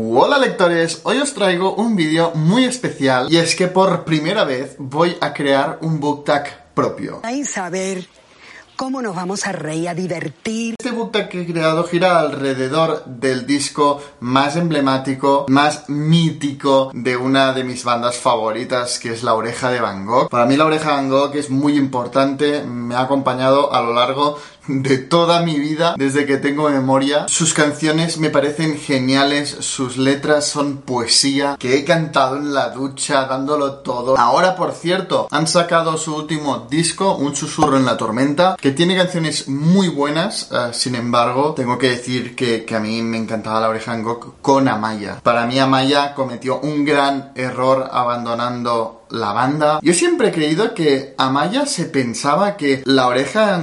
Hola lectores, hoy os traigo un vídeo muy especial y es que por primera vez voy a crear un book tag propio. Ahí saber cómo nos vamos a reír, a divertir. Este book tag que he creado gira alrededor del disco más emblemático, más mítico de una de mis bandas favoritas, que es La Oreja de Van Gogh. Para mí La Oreja de Van Gogh es muy importante, me ha acompañado a lo largo de toda mi vida desde que tengo memoria. Sus canciones me parecen geniales, sus letras son poesía, que he cantado en la ducha dándolo todo. Ahora, por cierto, han sacado su último disco, Un susurro en la tormenta, que tiene canciones muy buenas, uh, sin embargo, tengo que decir que, que, a mí me encantaba La Oreja Gogh con Amaya. Para mí Amaya cometió un gran error abandonando la banda. Yo siempre he creído que Amaya se pensaba que la oreja de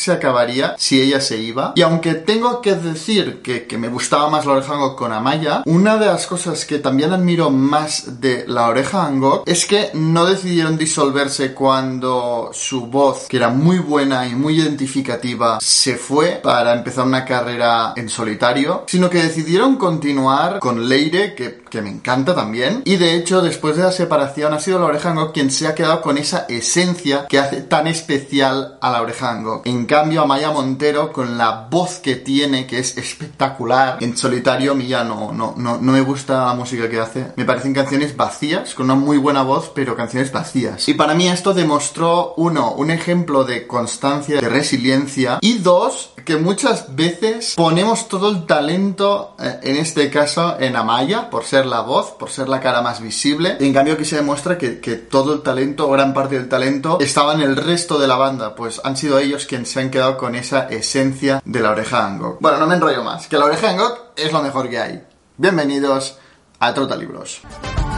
se acabaría si ella se iba. Y aunque tengo que decir que, que me gustaba más la oreja Angok con Amaya, una de las cosas que también admiro más de la oreja Angok es que no decidieron disolverse cuando su voz, que era muy buena y muy identificativa, se fue para empezar una carrera en solitario, sino que decidieron continuar con Leire, que, que me encanta también. Y de hecho, después de la separación ha sido la oreja quien se ha quedado con esa esencia que hace tan especial a la oreja. En cambio, Amaya Montero, con la voz que tiene, que es espectacular, en solitario, a mí ya no, no, no, no me gusta la música que hace. Me parecen canciones vacías, con una muy buena voz, pero canciones vacías. Y para mí esto demostró, uno, un ejemplo de constancia, de resiliencia, y dos, que muchas veces ponemos todo el talento, eh, en este caso, en Amaya, por ser la voz, por ser la cara más visible. En cambio aquí se demuestra que, todo el talento, gran parte del talento, estaba en el resto de la banda. Pues han sido ellos quienes se han quedado con esa esencia de la oreja Angok. Bueno, no me enrollo más, que la oreja Angok es lo mejor que hay. Bienvenidos a Trotalibros. Libros.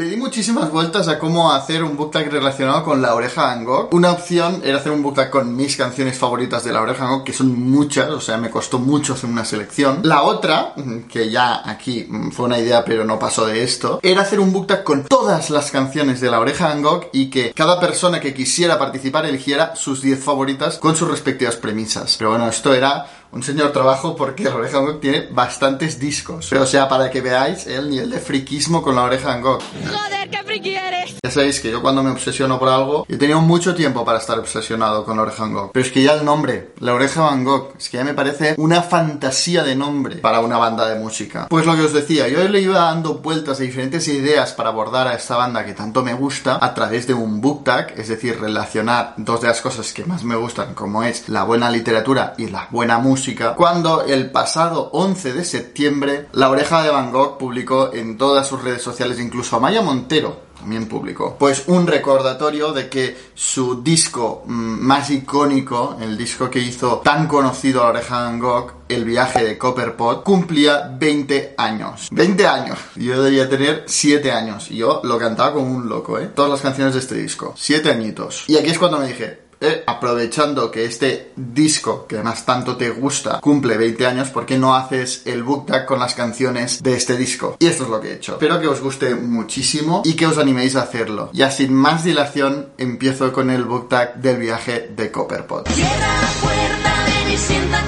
Le di muchísimas vueltas a cómo hacer un book tag relacionado con La Oreja Van. Una opción era hacer un book tag con mis canciones favoritas de La Oreja Van que son muchas, o sea, me costó mucho hacer una selección. La otra, que ya aquí fue una idea pero no pasó de esto, era hacer un book tag con todas las canciones de La Oreja Van y que cada persona que quisiera participar eligiera sus 10 favoritas con sus respectivas premisas. Pero bueno, esto era un señor trabajo porque la oreja Van Gogh tiene bastantes discos. Pero o sea, para que veáis el nivel de friquismo con la oreja Van Gogh. Joder, qué friki eres. Ya sabéis que yo cuando me obsesiono por algo, he tenido mucho tiempo para estar obsesionado con la oreja Van Gogh. Pero es que ya el nombre, la oreja Van Gogh, es que ya me parece una fantasía de nombre para una banda de música. Pues lo que os decía, yo le iba dando vueltas a diferentes ideas para abordar a esta banda que tanto me gusta a través de un book tag, es decir, relacionar dos de las cosas que más me gustan, como es la buena literatura y la buena música cuando el pasado 11 de septiembre La Oreja de Van Gogh publicó en todas sus redes sociales, incluso Amaya Montero también publicó, pues un recordatorio de que su disco mm, más icónico, el disco que hizo tan conocido La Oreja de Van Gogh, El viaje de Copperpot, cumplía 20 años. 20 años. Yo debía tener 7 años. Yo lo cantaba como un loco, ¿eh? Todas las canciones de este disco. 7 añitos. Y aquí es cuando me dije, eh, aprovechando que este disco, que además tanto te gusta, cumple 20 años, ¿por qué no haces el book tag con las canciones de este disco? Y esto es lo que he hecho. Espero que os guste muchísimo y que os animéis a hacerlo. Ya sin más dilación, empiezo con el book tag del viaje de Copperpot. Cierra la puerta, cerca,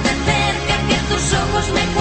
que tus ojos me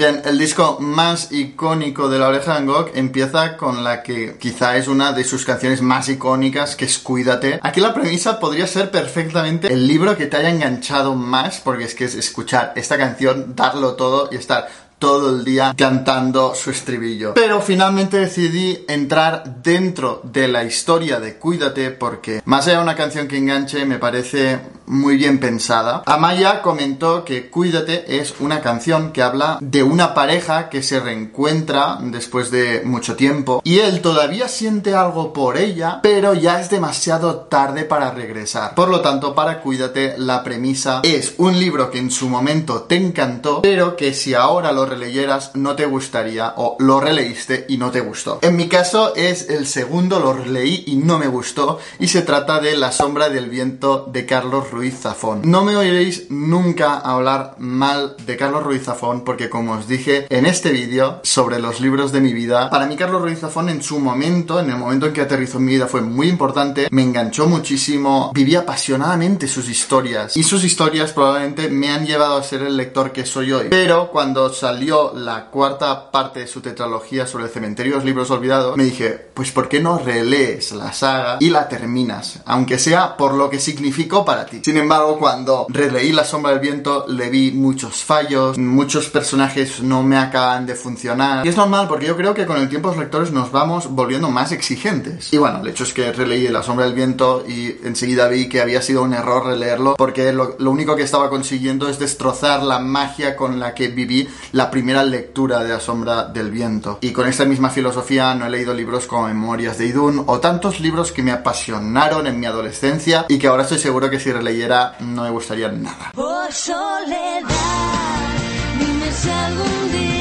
Bien, el disco más icónico de La Oreja Van Gogh empieza con la que quizá es una de sus canciones más icónicas, que es Cuídate. Aquí la premisa podría ser perfectamente el libro que te haya enganchado más, porque es que es escuchar esta canción, darlo todo y estar todo el día cantando su estribillo. Pero finalmente decidí entrar dentro de la historia de Cuídate porque más allá de una canción que enganche me parece muy bien pensada. Amaya comentó que Cuídate es una canción que habla de una pareja que se reencuentra después de mucho tiempo y él todavía siente algo por ella, pero ya es demasiado tarde para regresar. Por lo tanto, para Cuídate, la premisa es un libro que en su momento te encantó, pero que si ahora lo releyeras no te gustaría o lo releíste y no te gustó. En mi caso es el segundo, lo releí y no me gustó y se trata de La sombra del viento de Carlos Ruiz Zafón. No me oiréis nunca hablar mal de Carlos Ruiz Zafón porque como os dije en este vídeo sobre los libros de mi vida, para mí Carlos Ruiz Zafón en su momento, en el momento en que aterrizó en mi vida fue muy importante, me enganchó muchísimo, viví apasionadamente sus historias y sus historias probablemente me han llevado a ser el lector que soy hoy. Pero cuando salió la cuarta parte de su tetralogía sobre el cementerio de los libros olvidados, me dije, pues ¿por qué no relees la saga y la terminas? Aunque sea por lo que significó para ti. Sin embargo, cuando releí La sombra del viento, le vi muchos fallos, muchos personajes no me acaban de funcionar. Y es normal porque yo creo que con el tiempo los lectores nos vamos volviendo más exigentes. Y bueno, el hecho es que releí La sombra del viento y enseguida vi que había sido un error releerlo porque lo, lo único que estaba consiguiendo es destrozar la magia con la que viví la primera lectura de La sombra del viento. Y con esta misma filosofía no he leído libros como Memorias de Idun o tantos libros que me apasionaron en mi adolescencia y que ahora estoy seguro que si no me gustaría nada. Oh soledad, dime si algún día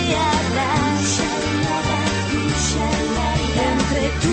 entre tú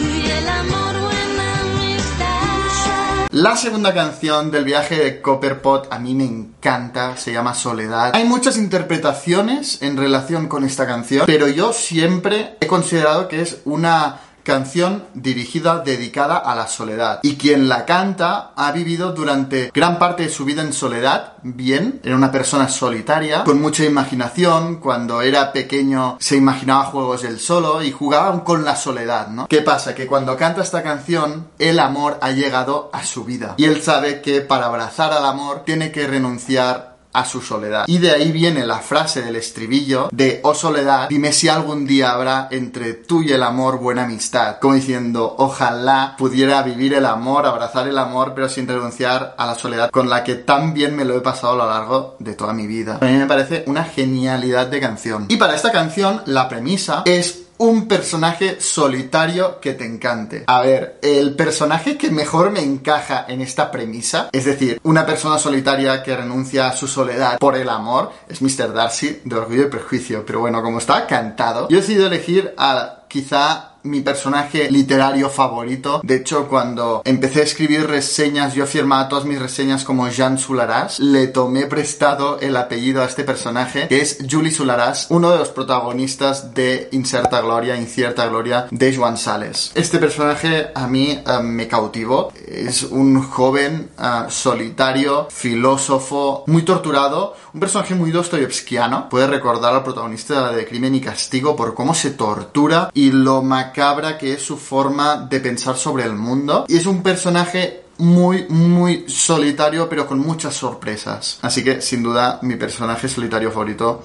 y el amor buena amistad. La segunda canción del viaje de Copperpot a mí me encanta, se llama Soledad. Hay muchas interpretaciones en relación con esta canción, pero yo siempre he considerado que es una canción dirigida, dedicada a la soledad. Y quien la canta ha vivido durante gran parte de su vida en soledad, bien, era una persona solitaria, con mucha imaginación, cuando era pequeño se imaginaba juegos él solo y jugaba con la soledad, ¿no? ¿Qué pasa? Que cuando canta esta canción, el amor ha llegado a su vida. Y él sabe que para abrazar al amor tiene que renunciar a su soledad. Y de ahí viene la frase del estribillo de Oh soledad, dime si algún día habrá entre tú y el amor buena amistad. Como diciendo, ojalá pudiera vivir el amor, abrazar el amor, pero sin renunciar a la soledad con la que tan bien me lo he pasado a lo largo de toda mi vida. A mí me parece una genialidad de canción. Y para esta canción, la premisa es un personaje solitario que te encante. A ver, el personaje que mejor me encaja en esta premisa, es decir, una persona solitaria que renuncia a su soledad por el amor, es Mr. Darcy de Orgullo y Prejuicio. Pero bueno, como está cantado, yo he decidido elegir a quizá mi personaje literario favorito. De hecho, cuando empecé a escribir reseñas, yo firmaba todas mis reseñas como Jean Sularás. Le tomé prestado el apellido a este personaje, que es Julie Sularás, uno de los protagonistas de Incerta Gloria, Incierta Gloria de Joan Sales. Este personaje a mí eh, me cautivó. Es un joven eh, solitario, filósofo, muy torturado, un personaje muy dostoyevskiano. Puede recordar al protagonista de Crimen y Castigo por cómo se tortura y lo macabra que es su forma de pensar sobre el mundo. Y es un personaje muy, muy solitario, pero con muchas sorpresas. Así que, sin duda, mi personaje solitario favorito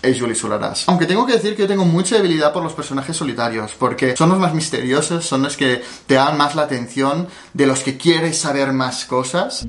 es Julie Solaras. Aunque tengo que decir que yo tengo mucha debilidad por los personajes solitarios, porque son los más misteriosos, son los que te dan más la atención, de los que quieres saber más cosas.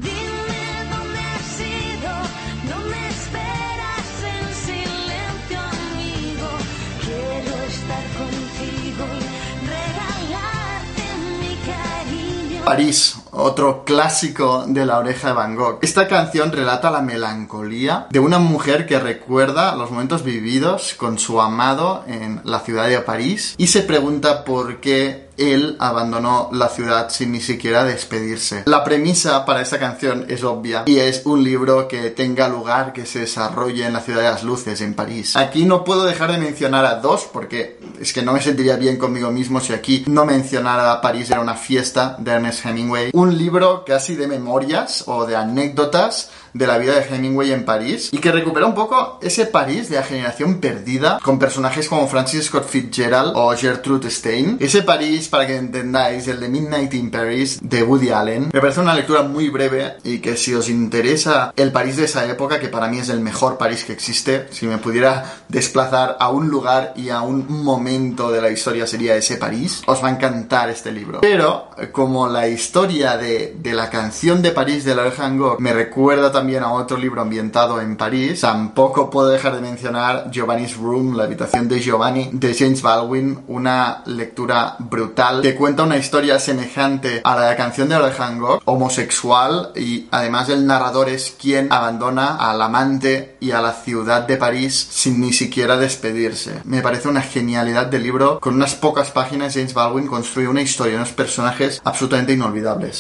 París, otro clásico de la oreja de Van Gogh. Esta canción relata la melancolía de una mujer que recuerda los momentos vividos con su amado en la ciudad de París y se pregunta por qué él abandonó la ciudad sin ni siquiera despedirse. La premisa para esta canción es obvia y es un libro que tenga lugar, que se desarrolle en la ciudad de las luces, en París. Aquí no puedo dejar de mencionar a dos porque es que no me sentiría bien conmigo mismo si aquí no mencionara París era una fiesta de Ernest Hemingway. Un libro casi de memorias o de anécdotas de la vida de Hemingway en París y que recupera un poco ese París de la generación perdida con personajes como Francis Scott Fitzgerald o Gertrude Stein. Ese París, para que entendáis, el de Midnight in Paris de Woody Allen. Me parece una lectura muy breve y que si os interesa el París de esa época, que para mí es el mejor París que existe, si me pudiera desplazar a un lugar y a un momento de la historia sería ese París, os va a encantar este libro. Pero como la historia de, de la canción de París de la Gogh me recuerda también a otro libro ambientado en París, tampoco puedo dejar de mencionar Giovanni's Room, la habitación de Giovanni, de James Baldwin, una lectura brutal que cuenta una historia semejante a la canción de Gogh, homosexual y además el narrador es quien abandona al amante y a la ciudad de París sin ni siquiera despedirse. Me parece una genialidad de libro. Con unas pocas páginas James Baldwin construye una historia, unos personajes absolutamente inolvidables.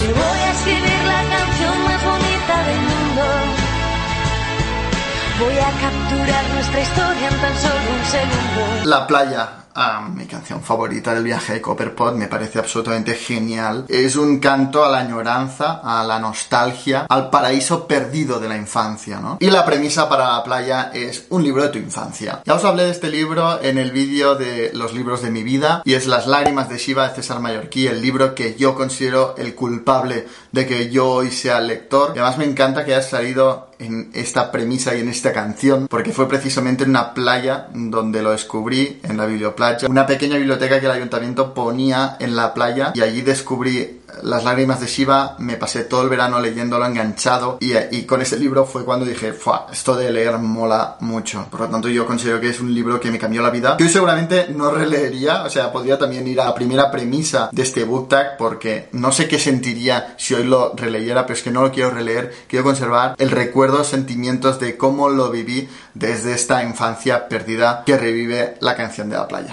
La playa, ah, mi canción favorita del viaje de Copperpot, me parece absolutamente genial. Es un canto a la añoranza, a la nostalgia, al paraíso perdido de la infancia, ¿no? Y la premisa para la playa es un libro de tu infancia. Ya os hablé de este libro en el vídeo de los libros de mi vida y es Las lágrimas de Shiva de César Mallorquí, el libro que yo considero el culpable de que yo hoy sea lector. Y además me encanta que haya salido en esta premisa y en esta canción, porque fue precisamente en una playa donde lo descubrí, en la biblioplaya, una pequeña biblioteca que el ayuntamiento ponía en la playa y allí descubrí las lágrimas de Shiva, me pasé todo el verano leyéndolo enganchado y, y con ese libro fue cuando dije, Fua, esto de leer mola mucho. Por lo tanto yo considero que es un libro que me cambió la vida. Que hoy seguramente no releería, o sea, podría también ir a la primera premisa de este book tag porque no sé qué sentiría si hoy lo releyera, pero es que no lo quiero releer, quiero conservar el recuerdo, sentimientos de cómo lo viví desde esta infancia perdida que revive la canción de la playa.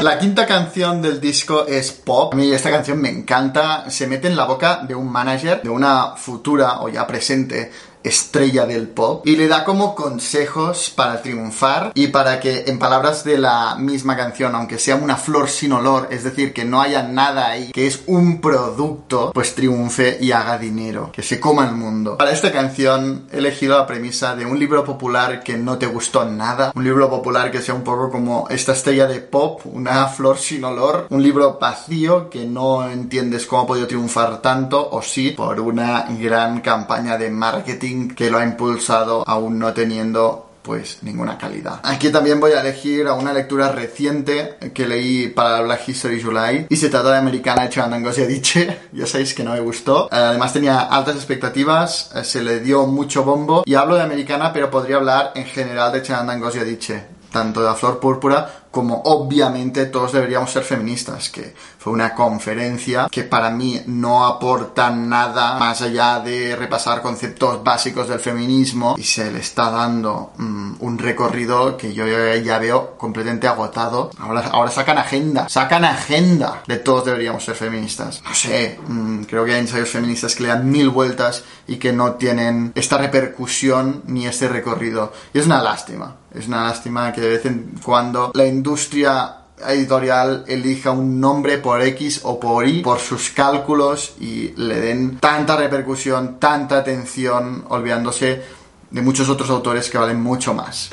La quinta canción del disco es Pop. A mí esta canción me encanta. Se mete en la boca de un manager, de una futura o ya presente estrella del pop y le da como consejos para triunfar y para que en palabras de la misma canción aunque sea una flor sin olor es decir que no haya nada ahí que es un producto pues triunfe y haga dinero que se coma el mundo. Para esta canción he elegido la premisa de un libro popular que no te gustó nada un libro popular que sea un poco como esta estrella de pop una flor sin olor un libro vacío que no entiendes cómo ha podido triunfar tanto o sí por una gran campaña de marketing que lo ha impulsado aún no teniendo pues ninguna calidad. Aquí también voy a elegir a una lectura reciente que leí para la Black History July y se trata de Americana de Chan Dice. Ya sabéis que no me gustó. Eh, Además tenía altas expectativas, eh, se le dio mucho bombo y hablo de Americana pero podría hablar en general de Chan Dice. Tanto de la flor púrpura como obviamente todos deberíamos ser feministas, que fue una conferencia que para mí no aporta nada más allá de repasar conceptos básicos del feminismo y se le está dando mm, un recorrido que yo ya veo completamente agotado. Ahora, ahora sacan agenda, sacan agenda de todos deberíamos ser feministas. No sé, mm, creo que hay ensayos feministas que le dan mil vueltas y que no tienen esta repercusión ni este recorrido. Y es una lástima, es una lástima que de vez en cuando la industria editorial elija un nombre por X o por Y por sus cálculos y le den tanta repercusión, tanta atención, olvidándose de muchos otros autores que valen mucho más.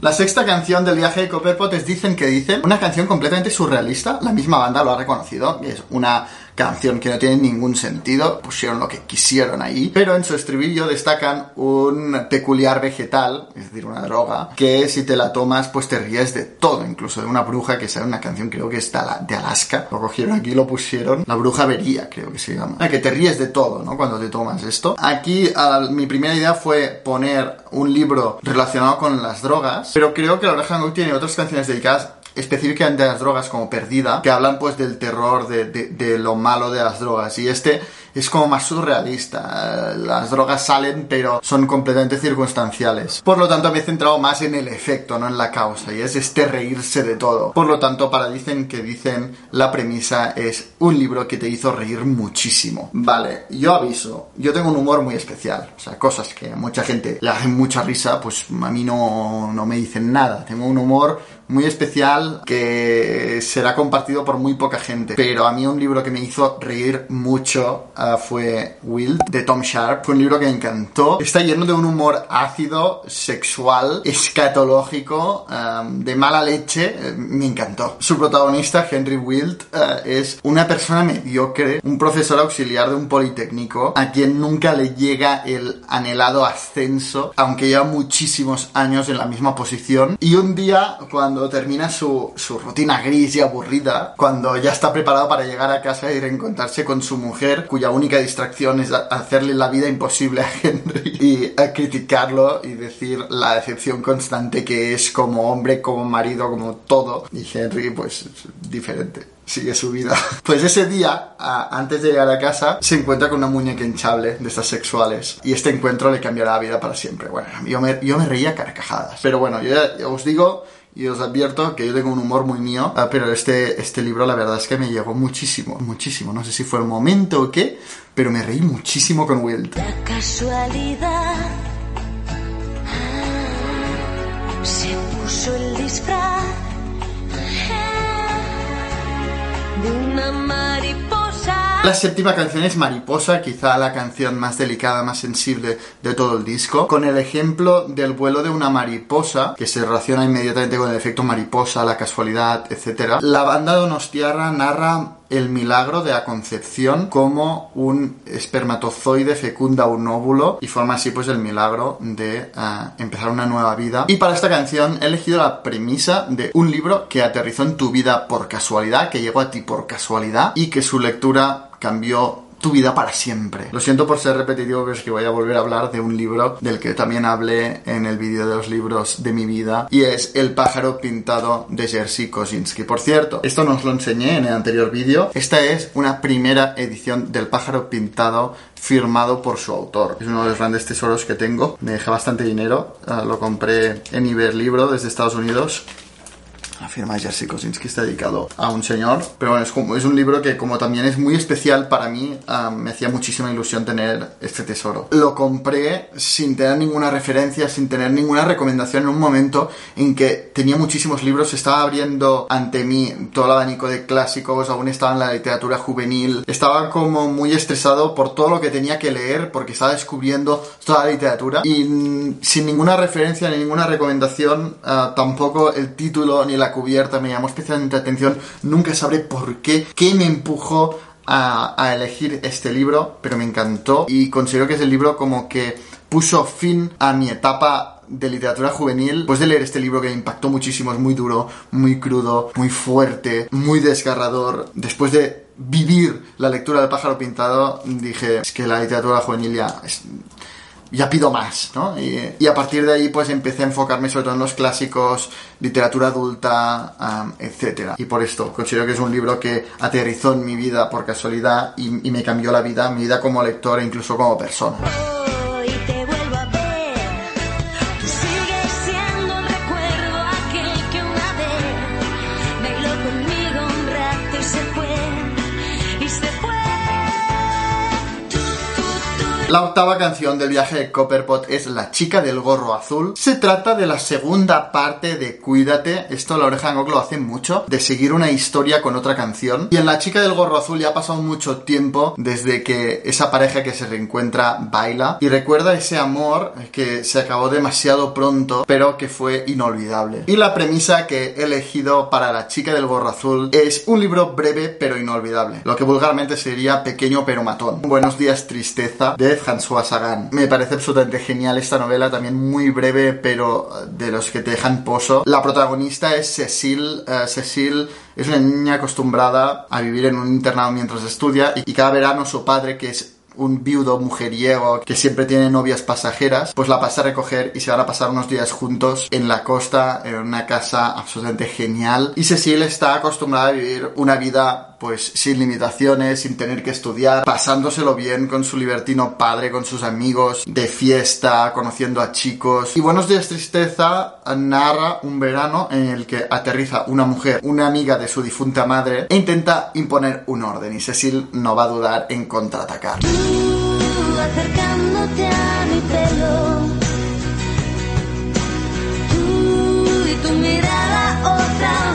La sexta canción del viaje de Copperpot es Dicen que Dicen, una canción completamente surrealista, la misma banda lo ha reconocido, es una canción que no tiene ningún sentido, pusieron lo que quisieron ahí, pero en su estribillo destacan un peculiar vegetal, es decir, una droga, que si te la tomas pues te ríes de todo, incluso de una bruja que sale una canción creo que es de Ala- de Alaska, lo cogieron aquí lo pusieron, la bruja vería creo que se llama, que te ríes de todo, ¿no? Cuando te tomas esto. Aquí al- mi primera idea fue poner un libro relacionado con las drogas, pero creo que la oreja tiene otras canciones dedicadas específicamente a las drogas como Perdida, que hablan pues del terror, de, de- de lo malo de las drogas. Y este es como más surrealista. Las drogas salen, pero son completamente circunstanciales. Por lo tanto, me he centrado más en el efecto, no en la causa, y es este reírse de todo. Por lo tanto, para dicen que dicen, la premisa es un libro que te hizo reír muchísimo. Vale, yo aviso, yo tengo un humor muy especial, o sea, cosas que a mucha gente le hacen mucha risa, pues a mí no, no me dicen nada. Tengo un humor muy especial que será compartido por muy poca gente. Pero a mí un libro que me hizo reír mucho uh, fue Wild de Tom Sharp. Fue un libro que me encantó. Está lleno de un humor ácido, sexual, escatológico, de mala leche. Eh, me encantó. Su protagonista, Henry Wild, uh, es una persona mediocre, un profesor auxiliar de un politécnico a quien nunca le llega el anhelado ascenso, aunque lleva muchísimos años en la misma posición. Y un día, cuando termina su, su, rutina gris y aburrida, cuando ya está preparado para llegar a casa y reencontrarse con su mujer, cuya única distracción es hacerle la vida imposible a Henry y a criticarlo y decir la decepción constante que es como hombre, como marido, como todo. Y Henry, pues, diferente sigue su vida. Pues ese día, antes de llegar a casa, se encuentra con una muñeca hinchable de estas sexuales. Y este encuentro le cambiará la vida para siempre. Bueno, yo me, yo me reía carcajadas. Pero bueno, yo ya os digo y os advierto que yo tengo un humor muy mío, ah, pero este, este libro la verdad es que me llegó muchísimo, muchísimo. No sé si fue el momento o qué, pero me reí muchísimo con Wild. La casualidad ah, se puso el disfraz de una mariposa. La séptima canción es Mariposa, quizá la canción más delicada, más sensible de todo el disco, con el ejemplo del vuelo de una mariposa, que se relaciona inmediatamente con el efecto mariposa, la casualidad, etc. La banda Donostiarra narra el milagro de la concepción como un espermatozoide fecunda un óvulo y forma así pues el milagro de uh, empezar una nueva vida. Y para esta canción he elegido la premisa de un libro que aterrizó en tu vida por casualidad, que llegó a ti por casualidad y que su lectura cambió tu vida para siempre. Lo siento por ser repetitivo, pero es que voy a volver a hablar de un libro del que también hablé en el vídeo de los libros de mi vida y es El pájaro pintado de Jerzy Kosinski. Por cierto, esto no lo enseñé en el anterior vídeo. Esta es una primera edición del pájaro pintado firmado por su autor. Es uno de los grandes tesoros que tengo. Me dejé bastante dinero. Uh, lo compré en Iberlibro desde Estados Unidos la firma de Jerzy Kosinski está dedicado a un señor, pero bueno, es, como, es un libro que como también es muy especial para mí, um, me hacía muchísima ilusión tener este tesoro. Lo compré sin tener ninguna referencia, sin tener ninguna recomendación en un momento en que tenía muchísimos libros, estaba abriendo ante mí todo el abanico de clásicos, aún estaba en la literatura juvenil, estaba como muy estresado por todo lo que tenía que leer porque estaba descubriendo toda la literatura y mm, sin ninguna referencia ni ninguna recomendación, uh, tampoco el título ni la cubierta me llamó especialmente la atención. Nunca sabré por qué, qué me empujó a, a, elegir este libro, pero me encantó y considero que es el libro como que puso fin a mi etapa de literatura juvenil. Después de leer este libro que me impactó muchísimo, es muy duro, muy crudo, muy fuerte, muy desgarrador. Después de vivir la lectura del pájaro pintado, dije, es que la literatura juvenil ya es ya pido más, ¿no? Y, a partir de ahí pues empecé a enfocarme sobre todo en los clásicos, literatura adulta, um, etc. Y por esto considero que es un libro que aterrizó en mi vida por casualidad y, y me cambió la vida, mi vida como lector e incluso como persona. La octava canción del viaje de Copperpot es La chica del gorro azul. Se trata de la segunda parte de Cuídate. Esto la oreja de Gok lo hace mucho, de seguir una historia con otra canción. Y en La chica del gorro azul ya ha pasado mucho tiempo desde que esa pareja que se reencuentra baila y recuerda ese amor que se acabó demasiado pronto, pero que fue inolvidable. Y la premisa que he elegido para La chica del gorro azul es un libro breve pero inolvidable, lo que vulgarmente sería pequeño pero matón. Buenos días tristeza de François Sagan. Me parece absolutamente genial esta novela, también muy breve, pero de los que te dejan pozo. La protagonista es Cecil. Uh, Cecil es una niña acostumbrada a vivir en un internado mientras estudia y cada verano su padre, que es un viudo mujeriego que siempre tiene novias pasajeras, pues la pasa a recoger y se van a pasar unos días juntos en la costa, en una casa absolutamente genial. Y Cecil está acostumbrada a vivir una vida pues sin limitaciones, sin tener que estudiar, pasándoselo bien con su libertino padre, con sus amigos, de fiesta, conociendo a chicos. Y Buenos días tristeza narra un verano en el que aterriza una mujer, una amiga de su difunta madre, e intenta imponer un orden y Cecil no va a dudar en contraatacar. Tú acercándote a mi pelo. Tú y tu mirada otra.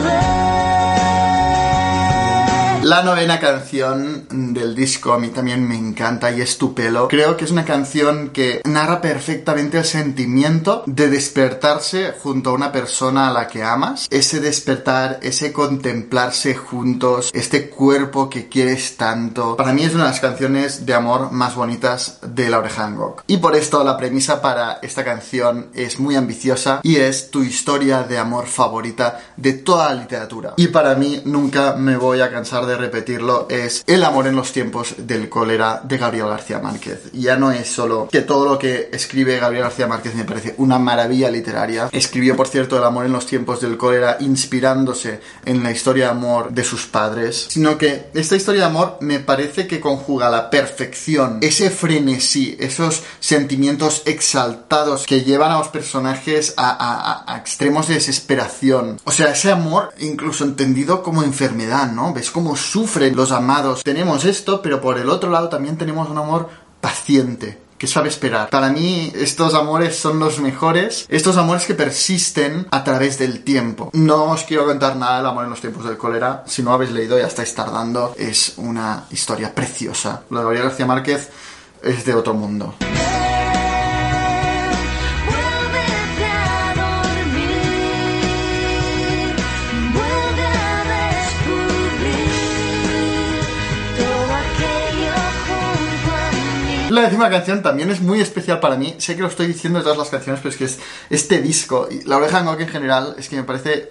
La novena canción del disco a mí también me encanta y es Tu pelo. Creo que es una canción que narra perfectamente el sentimiento de despertarse junto a una persona a la que amas. Ese despertar, ese contemplarse juntos, este cuerpo que quieres tanto. Para mí es una de las canciones de amor más bonitas de la oreja Van Gogh. Y por esto la premisa para esta canción es muy ambiciosa y es tu historia de amor favorita de toda la literatura. Y para mí nunca me voy a cansar de repetirlo, es El amor en los tiempos del cólera de Gabriel García Márquez. Ya no es solo que todo lo que escribe Gabriel García Márquez me parece una maravilla literaria. Escribió, por cierto, El amor en los tiempos del cólera inspirándose en la historia de amor de sus padres, sino que esta historia de amor me parece que conjuga la perfección ese frenesí, esos sentimientos exaltados que llevan a los personajes a, a- a- extremos de desesperación. O sea, ese amor incluso entendido como enfermedad, ¿no? Ves cómo sufren los amados. Tenemos esto, pero por el otro lado también tenemos un amor paciente que sabe esperar. Para mí estos amores son los mejores, estos amores que persisten a través del tiempo. No os quiero contar nada del amor en los tiempos del cólera, si no habéis leído ya estáis tardando, es una historia preciosa. Lo de Gabriel García Márquez es de otro mundo. La décima canción también es muy especial para mí. Sé que lo estoy diciendo de todas las canciones, pero es que es este disco y la oreja de Gogh en general es que me parece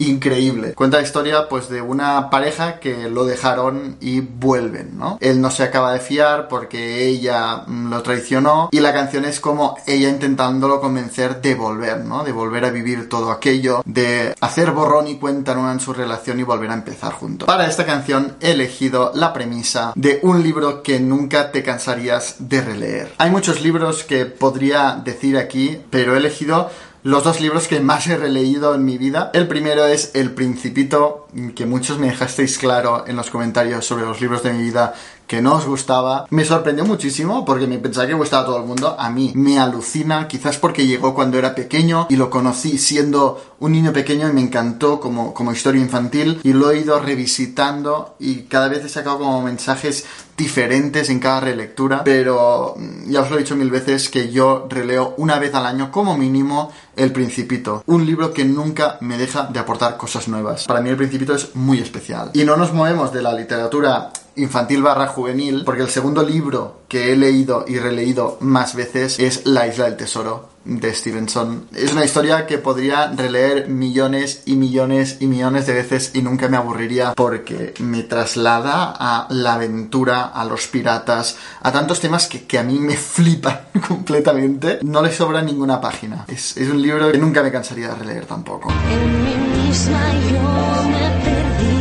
increíble. Cuenta la historia pues de una pareja que lo dejaron y vuelven, ¿no? Él no se acaba de fiar porque ella mm, lo traicionó y la canción es como ella intentándolo convencer de volver, ¿no? De volver a vivir todo aquello, de hacer borrón y cuenta nueva en su relación y volver a empezar juntos. Para esta canción he elegido la premisa de un libro que nunca te cansarías de releer. Hay muchos libros que podría decir aquí, pero he elegido los dos libros que más he releído en mi vida. El primero es El Principito, que muchos me dejasteis claro en los comentarios sobre los libros de mi vida que no os gustaba. Me sorprendió muchísimo porque me pensaba que gustaba a todo el mundo. A mí me alucina, quizás porque llegó cuando era pequeño y lo conocí siendo un niño pequeño y me encantó como, como historia infantil y lo he ido revisitando y cada vez he sacado como mensajes diferentes en cada relectura, pero mm, ya os lo he dicho mil veces que yo releo una vez al año como mínimo El Principito, un libro que nunca me deja de aportar cosas nuevas. Para mí El Principito es muy especial. Y no nos movemos de la literatura infantil barra juvenil, porque el segundo libro que he leído y releído más veces es La Isla del Tesoro de Stevenson. Es una historia que podría releer millones y millones y millones de veces y nunca me aburriría porque me traslada a la aventura, a los piratas, a tantos temas que, que a mí me flipan completamente. No le sobra ninguna página. Es, es un libro que nunca me cansaría de releer tampoco. En mí misma yo me perdí.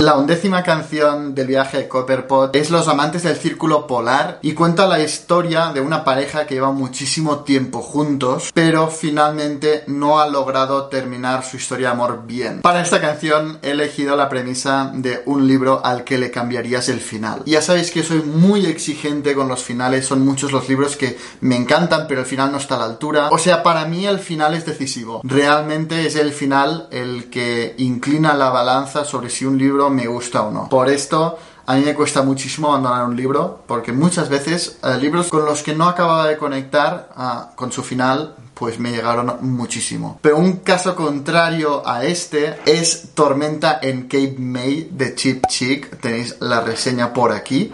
La. Undécima canción del viaje de Copperpot es Los amantes del círculo polar y cuenta la historia de una pareja que lleva muchísimo tiempo juntos, pero finalmente no ha logrado terminar su historia de amor bien. Para esta canción he elegido la premisa de un libro al que le cambiarías el final. Ya sabéis que soy muy exigente con los finales, son muchos los libros que me encantan, pero el final no está a la altura. O sea, para mí el final es decisivo. Realmente es el final el que inclina la balanza sobre si un libro me gusta o no. Por esto, a mí me cuesta muchísimo abandonar un libro, porque muchas veces eh, libros con los que no acababa de conectar ah, con su final, pues me llegaron muchísimo. Pero un caso contrario a este es Tormenta en Cape May de Chip Chick. Tenéis la reseña por aquí.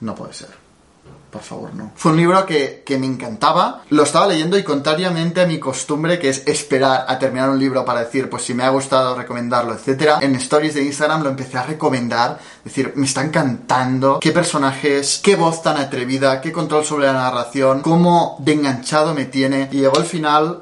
No puede ser. Por favor, no. Fue un libro que, que me encantaba, lo estaba leyendo y contrariamente a mi costumbre, que es esperar a terminar un libro para decir, pues si me ha gustado, recomendarlo, etcétera, en stories de Instagram lo empecé a recomendar, decir, me está encantando, qué personajes, qué voz tan atrevida, qué control sobre la narración, cómo de enganchado me tiene, y llegó el final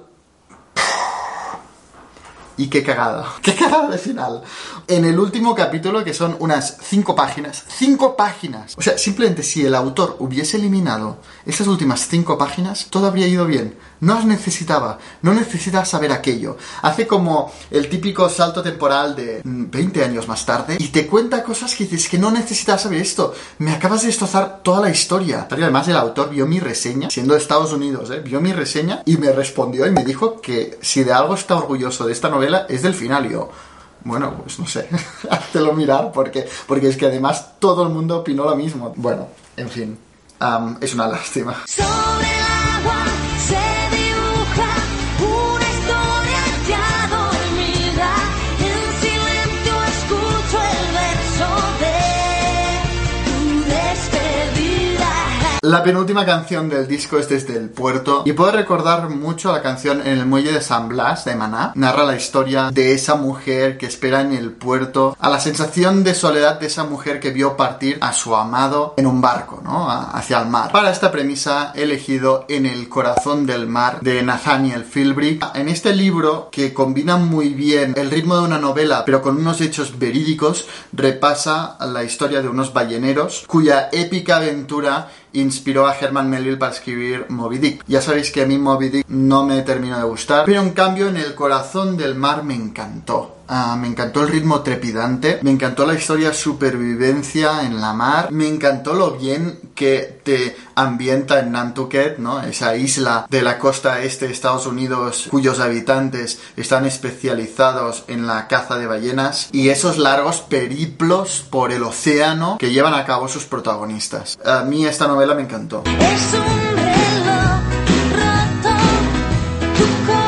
y qué cagada. Qué cagada de final. En el último capítulo, que son unas cinco páginas. ¡Cinco páginas! O sea, simplemente si el autor hubiese eliminado esas últimas cinco páginas, todo habría ido bien. No las necesitaba. No necesitas saber aquello. Hace como el típico salto temporal de 20 años más tarde y te cuenta cosas que dices que no necesitas saber esto. Me acabas de destrozar toda la historia. Además el autor vio mi reseña, siendo de Estados Unidos, ¿eh? vio mi reseña y me respondió y me dijo que si de algo está orgulloso de esta novela es del final. Yo, bueno, pues no sé, háztelo mirar porque, porque es que además todo el mundo opinó lo mismo. Bueno, en fin, am, es una lástima. La penúltima canción del disco es desde el puerto y puedo recordar mucho la canción En el muelle de San Blas de Maná. Narra la historia de esa mujer que espera en el puerto, a la sensación de soledad de esa mujer que vio partir a su amado en un barco, ¿no? Hacia el mar. Para esta premisa he elegido En el corazón del mar de Nathaniel Philbrick. En este libro que combina muy bien el ritmo de una novela pero con unos hechos verídicos, repasa la historia de unos balleneros cuya épica aventura inspiró a Herman Melville para escribir Moby Dick. Ya sabéis que a mí Moby Dick no me terminó de gustar, pero en cambio en el corazón del mar me encantó. Ah, me encantó el ritmo trepidante, me encantó la historia supervivencia en la mar, me encantó lo bien que te ambienta en Nantucket, ¿no? Esa isla de la costa este de Estados Unidos cuyos habitantes están especializados en la caza de ballenas y esos largos periplos por el océano que llevan a cabo sus protagonistas. A mí esta novela me encantó. Es un tu.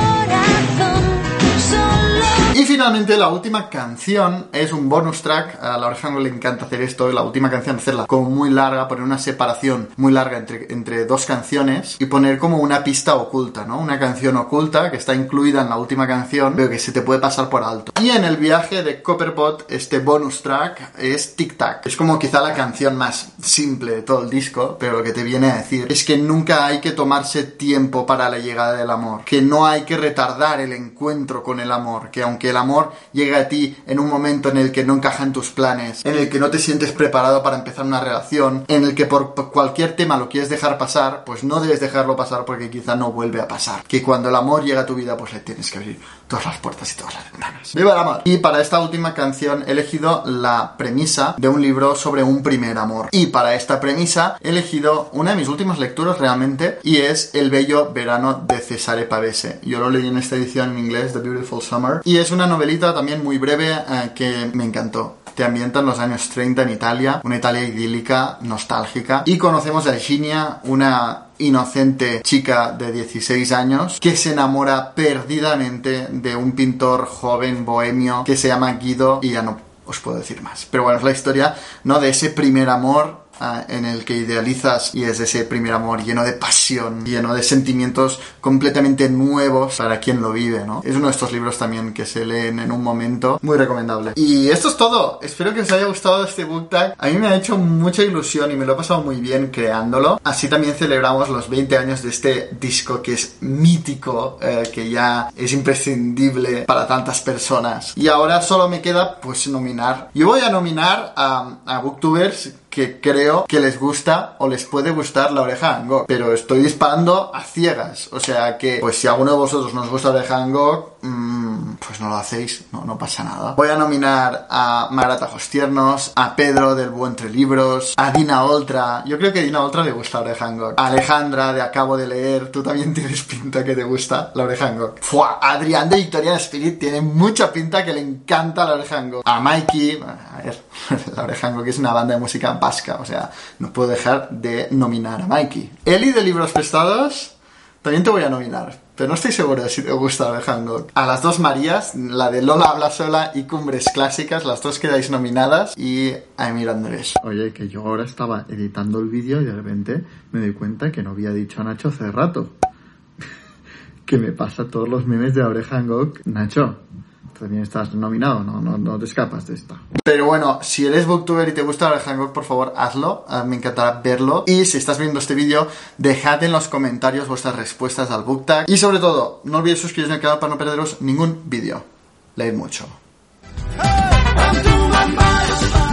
Y finalmente la última canción es un bonus track. A la oreja no le encanta hacer esto. La última canción hacerla como muy larga, poner una separación muy larga entre, entre dos canciones y poner como una pista oculta, ¿no? Una canción oculta que está incluida en la última canción, pero que se te puede pasar por alto. Y en el viaje de Copperbot, este bonus track es Tic Tac. Es como quizá la canción más simple de todo el disco, pero lo que te viene a decir es que nunca hay que tomarse tiempo para la llegada del amor, que no hay que retardar el encuentro con el amor, que aunque el amor llegue a ti en un momento en el que no encaja en tus planes, en el que no te sientes preparado para empezar una relación, en el que por cualquier tema lo quieres dejar pasar, pues no debes dejarlo pasar porque quizá no vuelve a pasar. Que cuando el amor llega a tu vida, pues le tienes que abrir todas las puertas y todas las ventanas. ¡Viva el amor! Y para esta última canción he elegido la premisa de un libro sobre un primer amor. Y para esta premisa he elegido una de mis últimas lecturas realmente y es El bello verano de Cesare Pavese. Yo lo leí en esta edición en inglés, The Beautiful Summer. Y es una novelita también muy breve eh, que me encantó. Te ambienta en los años 30 en Italia, una Italia idílica, nostálgica. Y conocemos a Virginia, una inocente chica de 16 años que se enamora perdidamente de un pintor joven bohemio que se llama Guido y ya no os puedo decir más. Pero bueno, es la historia, ¿no? De ese primer amor ah, en el que idealizas y es ese primer amor lleno de pasión, lleno de sentimientos completamente nuevos para quien lo vive, ¿no? Es uno de estos libros también que se leen en un momento muy recomendable. Y esto es todo. Espero que os haya gustado este book tag. A mí me ha hecho mucha ilusión y me lo he pasado muy bien creándolo. Así también celebramos los 20 años de este disco que es mítico, eh, que ya es imprescindible para tantas personas. Y ahora solo me queda pues nominar. Yo voy a nominar a, a booktubers que creo que les gusta o les puede gustar la oreja Gogh. Pero estoy disparando a ciegas. O sea que, pues si alguno de vosotros nos gusta la oreja Van Gogh, mm, pues no lo hacéis, no, no pasa nada. Voy a nominar a Marata Tiernos, a Pedro del Buen Libros, a Dina Oltra. Yo creo que a Dina Oltra le gusta la oreja Alejandra de Acabo de Leer, tú también tienes pinta que te gusta la oreja Van Gogh. Fua, Adrián de Victorian Spirit tiene mucha pinta que le encanta la oreja Van Gogh. A Mikey, a ver, la oreja Van Gogh es una banda de música vasca, o sea, no puedo dejar de nominar a Mikey. Eli de Libros Prestados, también te voy a nominar. Pero no estoy seguro de si te gusta de Hancock. A las dos Marías, la de Lola habla sola y Cumbres Clásicas, las dos quedáis nominadas y a Emir Andrés. Oye, que yo ahora estaba editando el vídeo y de repente me doy cuenta que no había dicho a Nacho hace rato. que me pasa todos los memes de la oreja Hancock. Nacho, también estás nominado, no, no, no te escapas de esta. Pero bueno, si eres booktuber y te gusta la de Hancock, por favor, hazlo. Ah, me encantará verlo. Y si estás viendo este vídeo, dejad en los comentarios vuestras respuestas al book tag. Y sobre todo, no olvidéis suscribiros al canal para no perderos ningún vídeo. Leed mucho. I'm doing my best.